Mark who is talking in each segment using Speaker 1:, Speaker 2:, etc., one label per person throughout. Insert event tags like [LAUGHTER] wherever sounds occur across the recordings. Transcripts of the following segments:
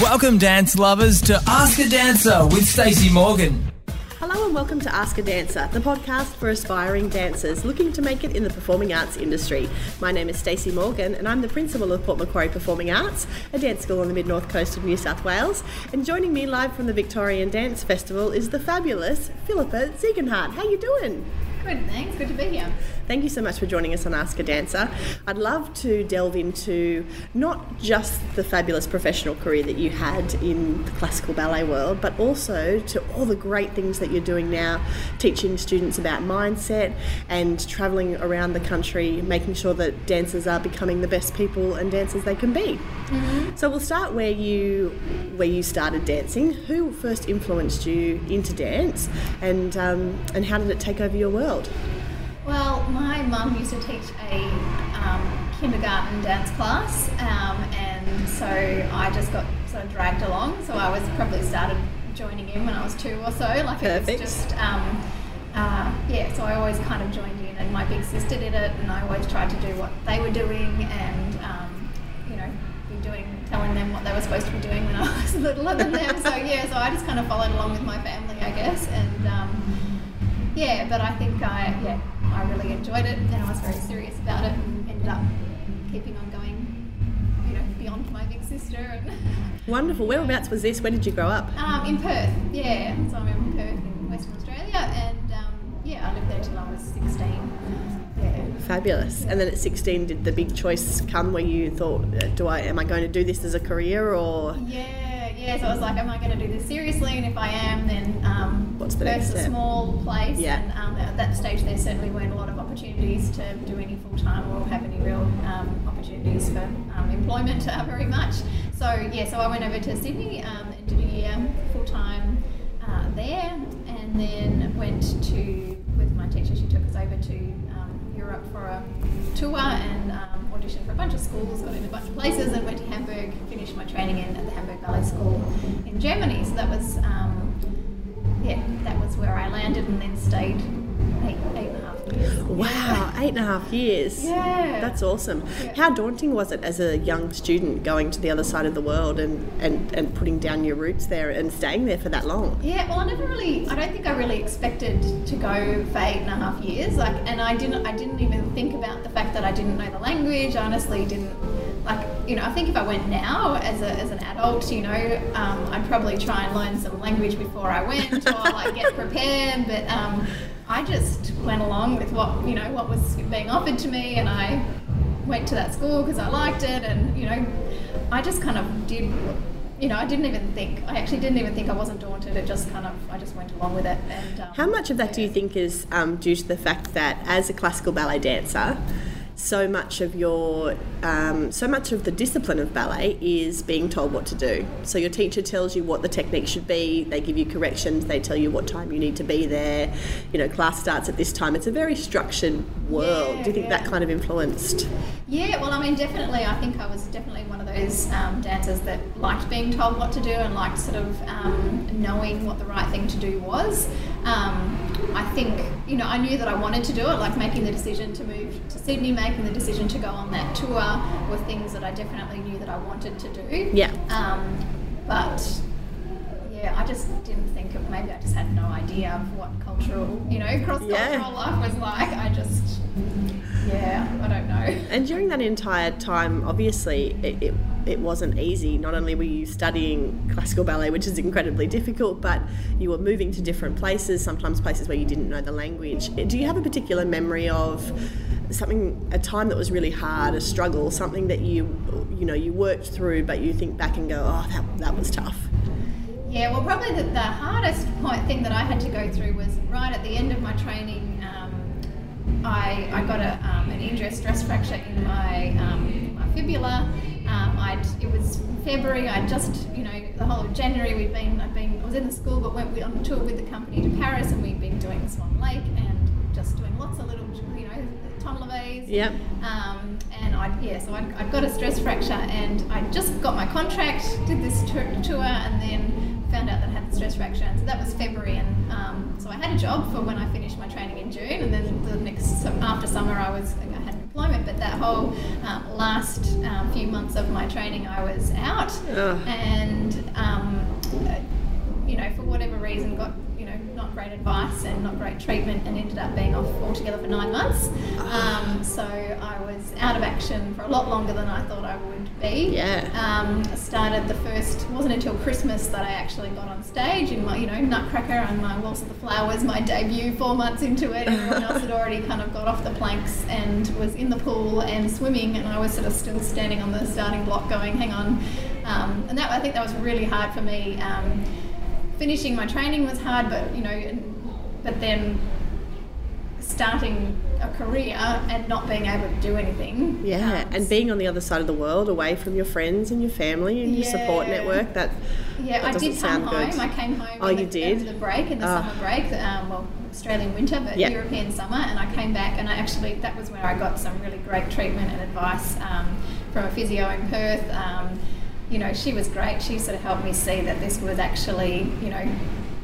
Speaker 1: Welcome, dance lovers, to Ask a Dancer with Stacey Morgan.
Speaker 2: Hello and welcome to Ask a Dancer, the podcast for aspiring dancers looking to make it in the performing arts industry. My name is Stacey Morgan and I'm the principal of Port Macquarie Performing Arts, a dance school on the mid north coast of New South Wales. And joining me live from the Victorian Dance Festival is the fabulous Philippa Ziegenhardt. How you doing?
Speaker 3: Good, thanks. Good to be here.
Speaker 2: Thank you so much for joining us on Ask a Dancer. I'd love to delve into not just the fabulous professional career that you had in the classical ballet world, but also to all the great things that you're doing now, teaching students about mindset and travelling around the country, making sure that dancers are becoming the best people and dancers they can be. Mm-hmm. So we'll start where you where you started dancing. Who first influenced you into dance, and um, and how did it take over your world?
Speaker 3: Well, my mum used to teach a um, kindergarten dance class, um, and so I just got sort of dragged along. So I was probably started joining in when I was two or so. Like Perfect. it was just, um, uh, yeah. So I always kind of joined in, and my big sister did it, and I always tried to do what they were doing, and um, you know, be doing, telling them what they were supposed to be doing when I [LAUGHS] was littler than them. So yeah, so I just kind of followed along with my family, I guess, and um, yeah. But I think I yeah I really enjoyed it and I was very serious about it and ended up keeping on going, you know, beyond my big sister. And [LAUGHS]
Speaker 2: Wonderful. Whereabouts was this? Where did you grow up?
Speaker 3: Um, in Perth, yeah. So I'm in Perth in Western Australia and um, yeah, I lived there till I was 16. Yeah.
Speaker 2: Fabulous. And then at 16, did the big choice come where you thought, uh, do I, am I going to do this as a career or?
Speaker 3: Yeah yeah, so I was like, am I going to do this seriously? And if I am, then um,
Speaker 2: what's the next
Speaker 3: step? a small place. Yeah. And um, at that stage, there certainly weren't a lot of opportunities to do any full time or have any real um, opportunities for um, employment uh, very much. So yeah, so I went over to Sydney um, and did a year full time uh, there, and then went to with my teacher. She took us over to um, Europe for a tour and auditioned for a bunch of schools, got in a bunch of places, and went to Hamburg, finished my training in at the Hamburg Ballet School in Germany. So that was, um, yeah, that was where I landed, and then stayed eight, eight and a half years.
Speaker 2: Wow, eight and a half years.
Speaker 3: Yeah.
Speaker 2: That's awesome. Yeah. How daunting was it as a young student going to the other side of the world and, and, and putting down your roots there and staying there for that long?
Speaker 3: Yeah, well I never really I don't think I really expected to go for eight and a half years. Like and I didn't I didn't even think about the fact that I didn't know the language. I honestly didn't like you know I think if I went now as, a, as an adult you know um, I'd probably try and learn some language before I went or like get prepared but um, I just went along with what you know what was being offered to me, and I went to that school because I liked it, and you know, I just kind of did. You know, I didn't even think. I actually didn't even think I wasn't daunted. It just kind of, I just went along with it. And um,
Speaker 2: how much of that
Speaker 3: yeah.
Speaker 2: do you think is um, due to the fact that, as a classical ballet dancer, so much of your um, so much of the discipline of ballet is being told what to do. So your teacher tells you what the technique should be they give you corrections they tell you what time you need to be there. You know class starts at this time. It's a very structured world. Yeah, do you think yeah. that kind of influenced?
Speaker 3: Yeah well i mean definitely i think i was definitely one of those um, dancers that liked being told what to do and liked sort of um, knowing what the right thing to do was um, i think you know i knew that i wanted to do it like making the decision to move to sydney making the decision to go on that tour were things that I definitely knew that I wanted to do.
Speaker 2: Yeah.
Speaker 3: Um, but yeah, I just didn't think of maybe I just had no idea of what cultural, you know, cross cultural yeah. life was like. I just, yeah, I don't know.
Speaker 2: And during that entire time, obviously, it, it, it, wasn't easy. Not only were you studying classical ballet, which is incredibly difficult, but you were moving to different places, sometimes places where you didn't know the language. Do you have a particular memory of? something a time that was really hard, a struggle, something that you you know you worked through, but you think back and go, oh, that that was tough.
Speaker 3: Yeah, well, probably the, the hardest point thing that I had to go through was right at the end of my training. Um, I, I got a, um, an injury, stress fracture in my, um, my fibula. Um, I'd, it was February. I just, you know, the whole of January we'd been, I'd been, I was in the school, but went on tour with the company to Paris, and we'd been doing Swan Lake and just doing lots of little you know, temps levés.
Speaker 2: Yep.
Speaker 3: Um, and I yeah, so I'd, I'd, got a stress fracture, and I just got my contract, did this tour, tour, and then found out that I had the stress fracture. And so that was February, and um, so I had a job for when I finished my training in June, and then the next after summer I was I had an employment. But that whole um, last um, few months of my training, I was out, and um, you know, for whatever reason, got you know not great advice and not great treatment, and ended up being off altogether for nine months. Um, so I was out of action for a lot longer than I thought I would be.
Speaker 2: Yeah.
Speaker 3: Um, started the first. It wasn't until Christmas that I actually got on stage in my you know Nutcracker and my Waltz of the Flowers, my debut. Four months into it, everyone else had already kind of got off the planks and was in the pool and swimming, and I was sort of still standing on the starting block, going, "Hang on." Um, and that I think that was really hard for me. Um, finishing my training was hard, but you know, but then starting a career and not being able to do anything.
Speaker 2: Yeah,
Speaker 3: um,
Speaker 2: and being on the other side of the world, away from your friends and your family and your support network, that
Speaker 3: Yeah,
Speaker 2: that
Speaker 3: I did come home.
Speaker 2: good.
Speaker 3: I came home.
Speaker 2: Oh,
Speaker 3: in
Speaker 2: you
Speaker 3: the,
Speaker 2: did?
Speaker 3: the break in the
Speaker 2: Ah.
Speaker 3: summer break. Um, well, Australian winter, but
Speaker 2: Yeah.
Speaker 3: European summer. And I came back, and I actually that was where I got some really great treatment and advice um, from a physio in Perth. You know, she was great. She sort of helped me see that this was actually, you know.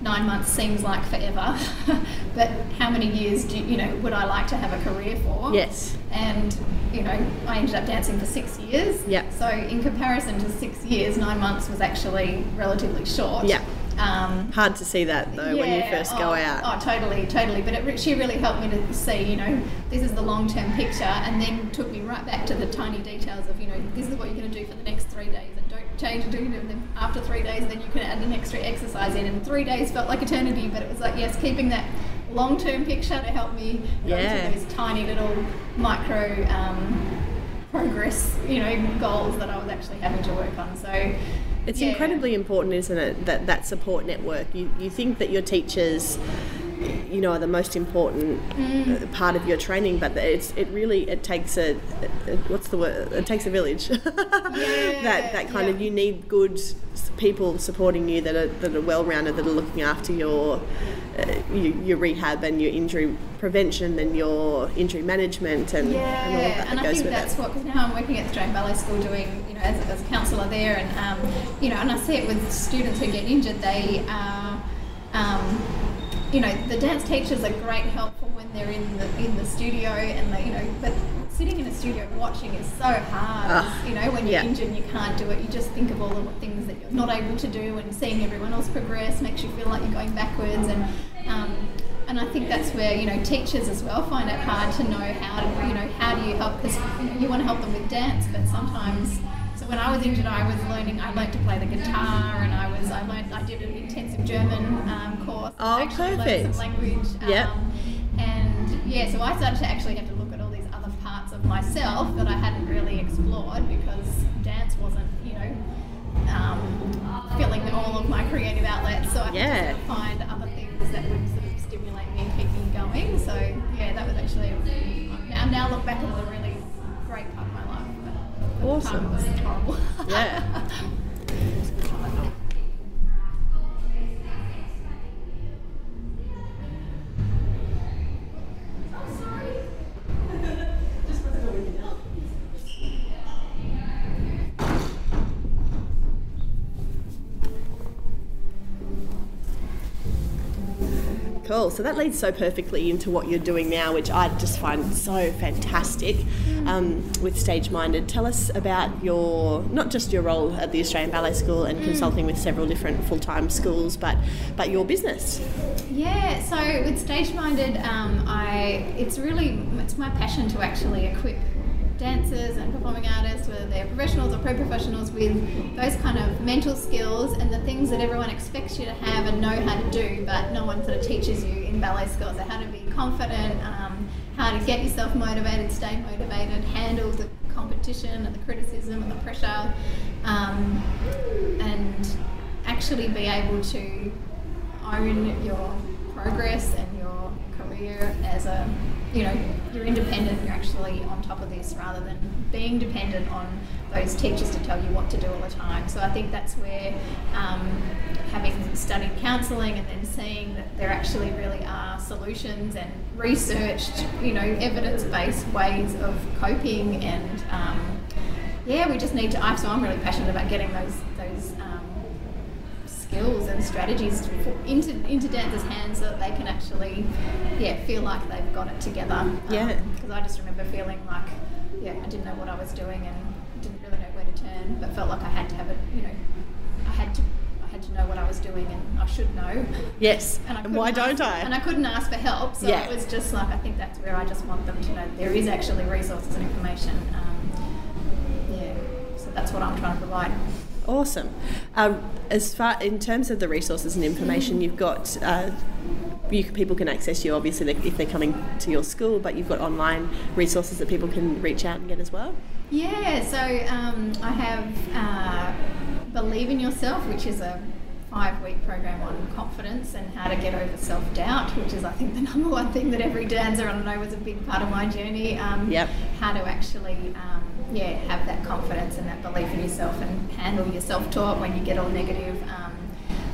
Speaker 3: Nine months seems like forever, [LAUGHS] but how many years do you, you know would I like to have a career for?
Speaker 2: Yes.
Speaker 3: and you know I ended up dancing for six years.
Speaker 2: Yeah.
Speaker 3: So in comparison to six years, nine months was actually relatively short.
Speaker 2: Yeah.
Speaker 3: Um,
Speaker 2: hard to see that though when you first go
Speaker 3: oh,
Speaker 2: out.
Speaker 3: Oh, totally, totally. But it, she really helped me to see, you know, this is the long-term picture, and then took me right back to the tiny details of, you know, this is what you're going to do for the next three days, and don't change do it. Then after three days, then you can add an extra exercise in. And three days felt like eternity, but it was like yes, keeping that long-term picture to help me
Speaker 2: Yeah.
Speaker 3: to those tiny little micro. Um, progress you know goals that I was actually having to work on so
Speaker 2: It's
Speaker 3: yeah.
Speaker 2: incredibly important, isn't it, that that support network. You you think that your teachers, you know, are the most important
Speaker 3: Mm.
Speaker 2: part of your training, but it's it really it takes a, what's the word? It takes a village. [LAUGHS] that that kind of you need good people supporting you that are that are well rounded, that are looking after your, uh, your your rehab and your injury prevention and your injury management and,
Speaker 3: Yeah,
Speaker 2: and all that
Speaker 3: and
Speaker 2: that
Speaker 3: I think that's
Speaker 2: it.
Speaker 3: what because now I'm working at the Australian Ballet School doing you know as, as a counsellor there, and um, you know, and I see it with students who get injured. They um, you know, the dance teachers are great help for when they're in the in the studio, and they, you know, but sitting in a studio watching is so hard.
Speaker 2: Ah,
Speaker 3: you know, when you're
Speaker 2: yeah.
Speaker 3: injured and you can't do it, you just think of all the things that you're not able to do, and seeing everyone else progress makes you feel like you're going backwards, and um, and I think that's where you know teachers as well find it hard to know how to you know how do you help because you, want to help them with dance, but sometimes. So when I was injured, I was learning. I learned to play the guitar, and I I learned I did an intensive German um, course.
Speaker 2: Oh,
Speaker 3: actually
Speaker 2: perfect.
Speaker 3: Language.
Speaker 2: Yep.
Speaker 3: Um, and yeah, so I started to actually have to look at all these other parts of myself that I hadn't really explored because dance wasn't, you know, um, filling all of my creative outlets. So I had
Speaker 2: Yeah.
Speaker 3: to find other things that would sort of stimulate me and keep me going. So yeah, that was actually. I now look back at it as a really great part of my life. But at the time
Speaker 2: Awesome.
Speaker 3: it was horrible.
Speaker 2: Yeah. [LAUGHS] So that leads so perfectly into what you're doing now, which I just find so fantastic um, with Stage Minded. Tell us about your, not just your role at the Australian Ballet School and consulting with several different full time schools, but, but your business.
Speaker 3: Yeah, so with Stage Minded, um, I it's really it's my passion to actually equip dancers and performing artists, whether they're professionals or pro-professionals, with those kind of mental skills and the things that everyone expects you to have and know how to do, but no one sort of teaches you in ballet school. So how to be confident, um, how to get yourself motivated, stay motivated, handle the competition and the criticism and the pressure, um, and actually be able to own your progress and your career as a you know you're independent you're actually on top of this rather than being dependent on those teachers to tell you what to do all the time. So i think that's where um, having studied counselling and then seeing that there actually really are solutions and researched you know evidence-based ways of coping and um, yeah we just need to I so i'm really passionate about getting those those um, skills and strategies for, into into dancers' hands so that they can actually, yeah, feel like they've got it together.
Speaker 2: Yeah.
Speaker 3: Because I just remember feeling like, yeah, I didn't know what I was doing and didn't really know where to turn, but felt like I had to have it, you know, I had to. I had to know what I was doing, and I should know.
Speaker 2: Yes. [LAUGHS]
Speaker 3: And, I
Speaker 2: And why don't
Speaker 3: ask-
Speaker 2: I?
Speaker 3: And I couldn't ask for help, so
Speaker 2: Yeah.
Speaker 3: it was just like I think that's where I just want them to know there is actually resources and information. Um, yeah, so that's what I'm trying to provide.
Speaker 2: Awesome. Uh, as far in terms of the resources and information, you've got uh, you, people can access you obviously if they're coming to your school, but you've got online resources that people can reach out and get as well.
Speaker 3: Yeah, so um, I have uh, Believe in Yourself, which is a five week program on confidence and how to get over self doubt, which is, I think, the [LAUGHS] number one thing that every dancer, and I know was a big part of my journey. Um,
Speaker 2: Yep.
Speaker 3: How to actually, um, yeah, have that confidence and that belief in yourself and handle your self talk when you get all negative. Um,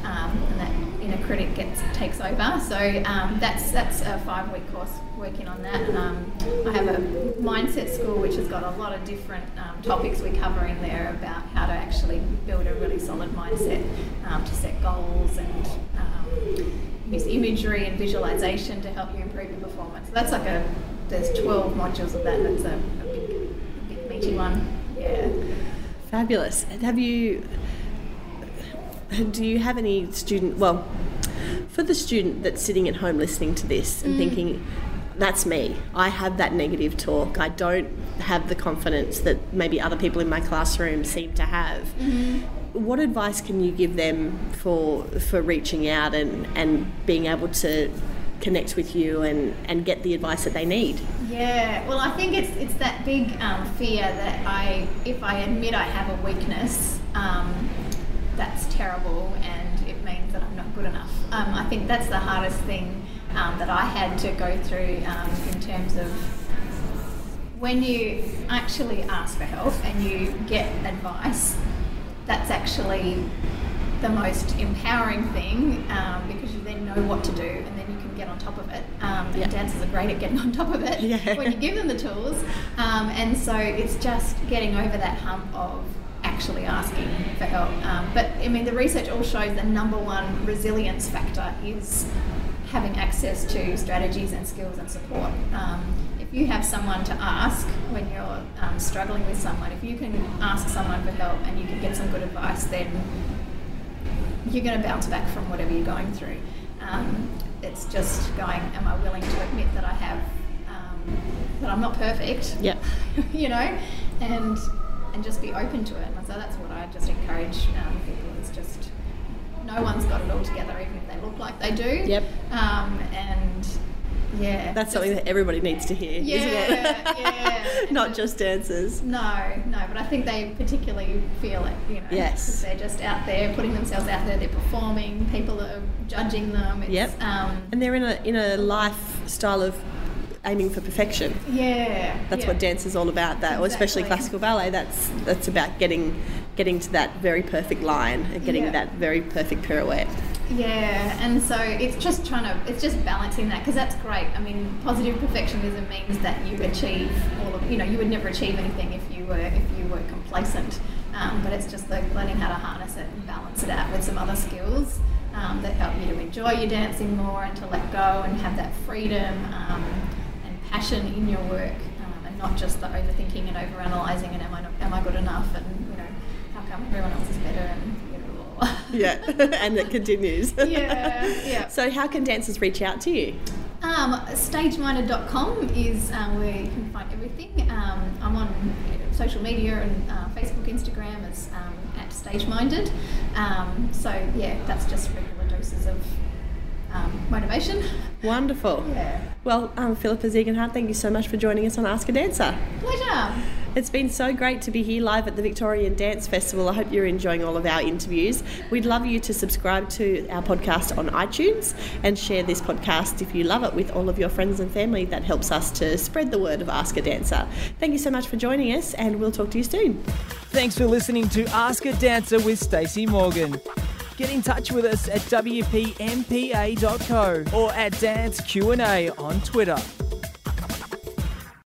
Speaker 3: um, and that inner critic gets takes over. So um, that's that's a five week course working on that. Um, I have a mindset school which has got a lot of different um, topics we cover in there about how to actually build a really solid mindset um, to set goals and use imagery and visualization to help you improve your performance. So that's like a there's 12 modules of that. It's a, a big, a big meaty one. Yeah.
Speaker 2: Fabulous. Have you? Do you have any student? Well, for the student that's sitting at home listening to this and mm. thinking, "That's me. I have that negative talk. I don't have the confidence that maybe other people in my classroom seem to have." Mm-hmm. What advice can you give them for for reaching out and and being able to connect with you and and get the advice that they need?
Speaker 3: Yeah, well, I think it's it's that big um, fear that I, if I admit I have a weakness, um, that's terrible, and it means that I'm not good enough. Um, I think that's the hardest thing um, that I had to go through um, in terms of when you actually ask for help and you get advice. That's actually the most empowering thing um, because you then know what to do and then you get on top of it. Um,
Speaker 2: Yeah.
Speaker 3: And dancers are great at getting on top of it
Speaker 2: Yeah. [LAUGHS]
Speaker 3: when you give them the tools. Um, and so it's just getting over that hump of actually asking for help. Um, but I mean, the research all shows the number one resilience factor is having access to strategies and skills and support. Um, if you have someone to ask when you're um, struggling with someone, if you can ask someone for help and you can get some good advice, then you're going to bounce back from whatever you're going through. Um, it's just going, am I willing to admit that I have, um, that I'm not perfect?
Speaker 2: Yep. [LAUGHS]
Speaker 3: you know, and and just be open to it. And so that's what I just encourage um, people is just no one's got it all together, even if they look like they do.
Speaker 2: Yep.
Speaker 3: Um, and yeah,
Speaker 2: That's something that everybody needs to hear,
Speaker 3: Yeah,
Speaker 2: isn't it?
Speaker 3: yeah. [LAUGHS]
Speaker 2: Not just dancers.
Speaker 3: No, no, but I think they particularly feel it, you know.
Speaker 2: Yes.
Speaker 3: They're just out there putting themselves out there, they're performing, people are judging them. It's,
Speaker 2: Yep.
Speaker 3: Um,
Speaker 2: And they're in a in a lifestyle of aiming for perfection.
Speaker 3: yeah.
Speaker 2: That's
Speaker 3: yeah.
Speaker 2: what dance is all about. That, or especially classical ballet. That's that's about getting getting to that very perfect line and getting
Speaker 3: Yeah.
Speaker 2: that very perfect pirouette.
Speaker 3: Yeah, and so it's just trying to, it's just balancing that because that's great. I mean, positive perfectionism means that you achieve all of, you know, you would never achieve anything if you were if you were complacent. Um, but it's just like learning how to harness it and balance it out with some other skills um, that help you to enjoy your dancing more and to let go and have that freedom um, and passion in your work um, and not just the overthinking and overanalyzing and am I not, am I good enough and you know how come everyone else is better and. [LAUGHS]
Speaker 2: Yeah, [LAUGHS] and it continues.
Speaker 3: Yeah, yeah. [LAUGHS]
Speaker 2: So, how can dancers reach out to you?
Speaker 3: Um, stageminded.com is um, where you can find everything. Um, I'm on social media and uh, Facebook, Instagram as um, at stageminded. Um, so yeah, that's just regular doses of um, motivation.
Speaker 2: Wonderful.
Speaker 3: Yeah.
Speaker 2: Well, um, Philippa Ziegenhardt, thank you so much for joining us on Ask a Dancer.
Speaker 3: Pleasure.
Speaker 2: It's been so great to be here live at the Victorian Dance Festival. I hope you're enjoying all of our interviews. We'd love you to subscribe to our podcast on iTunes and share this podcast if you love it with all of your friends and family. That helps us to spread the word of Ask a Dancer. Thank you so much for joining us, and we'll talk to you soon.
Speaker 1: Thanks for listening to Ask a Dancer with Stacey Morgan. Get in touch with us at wpmpa.co or at Dance Q&A on Twitter.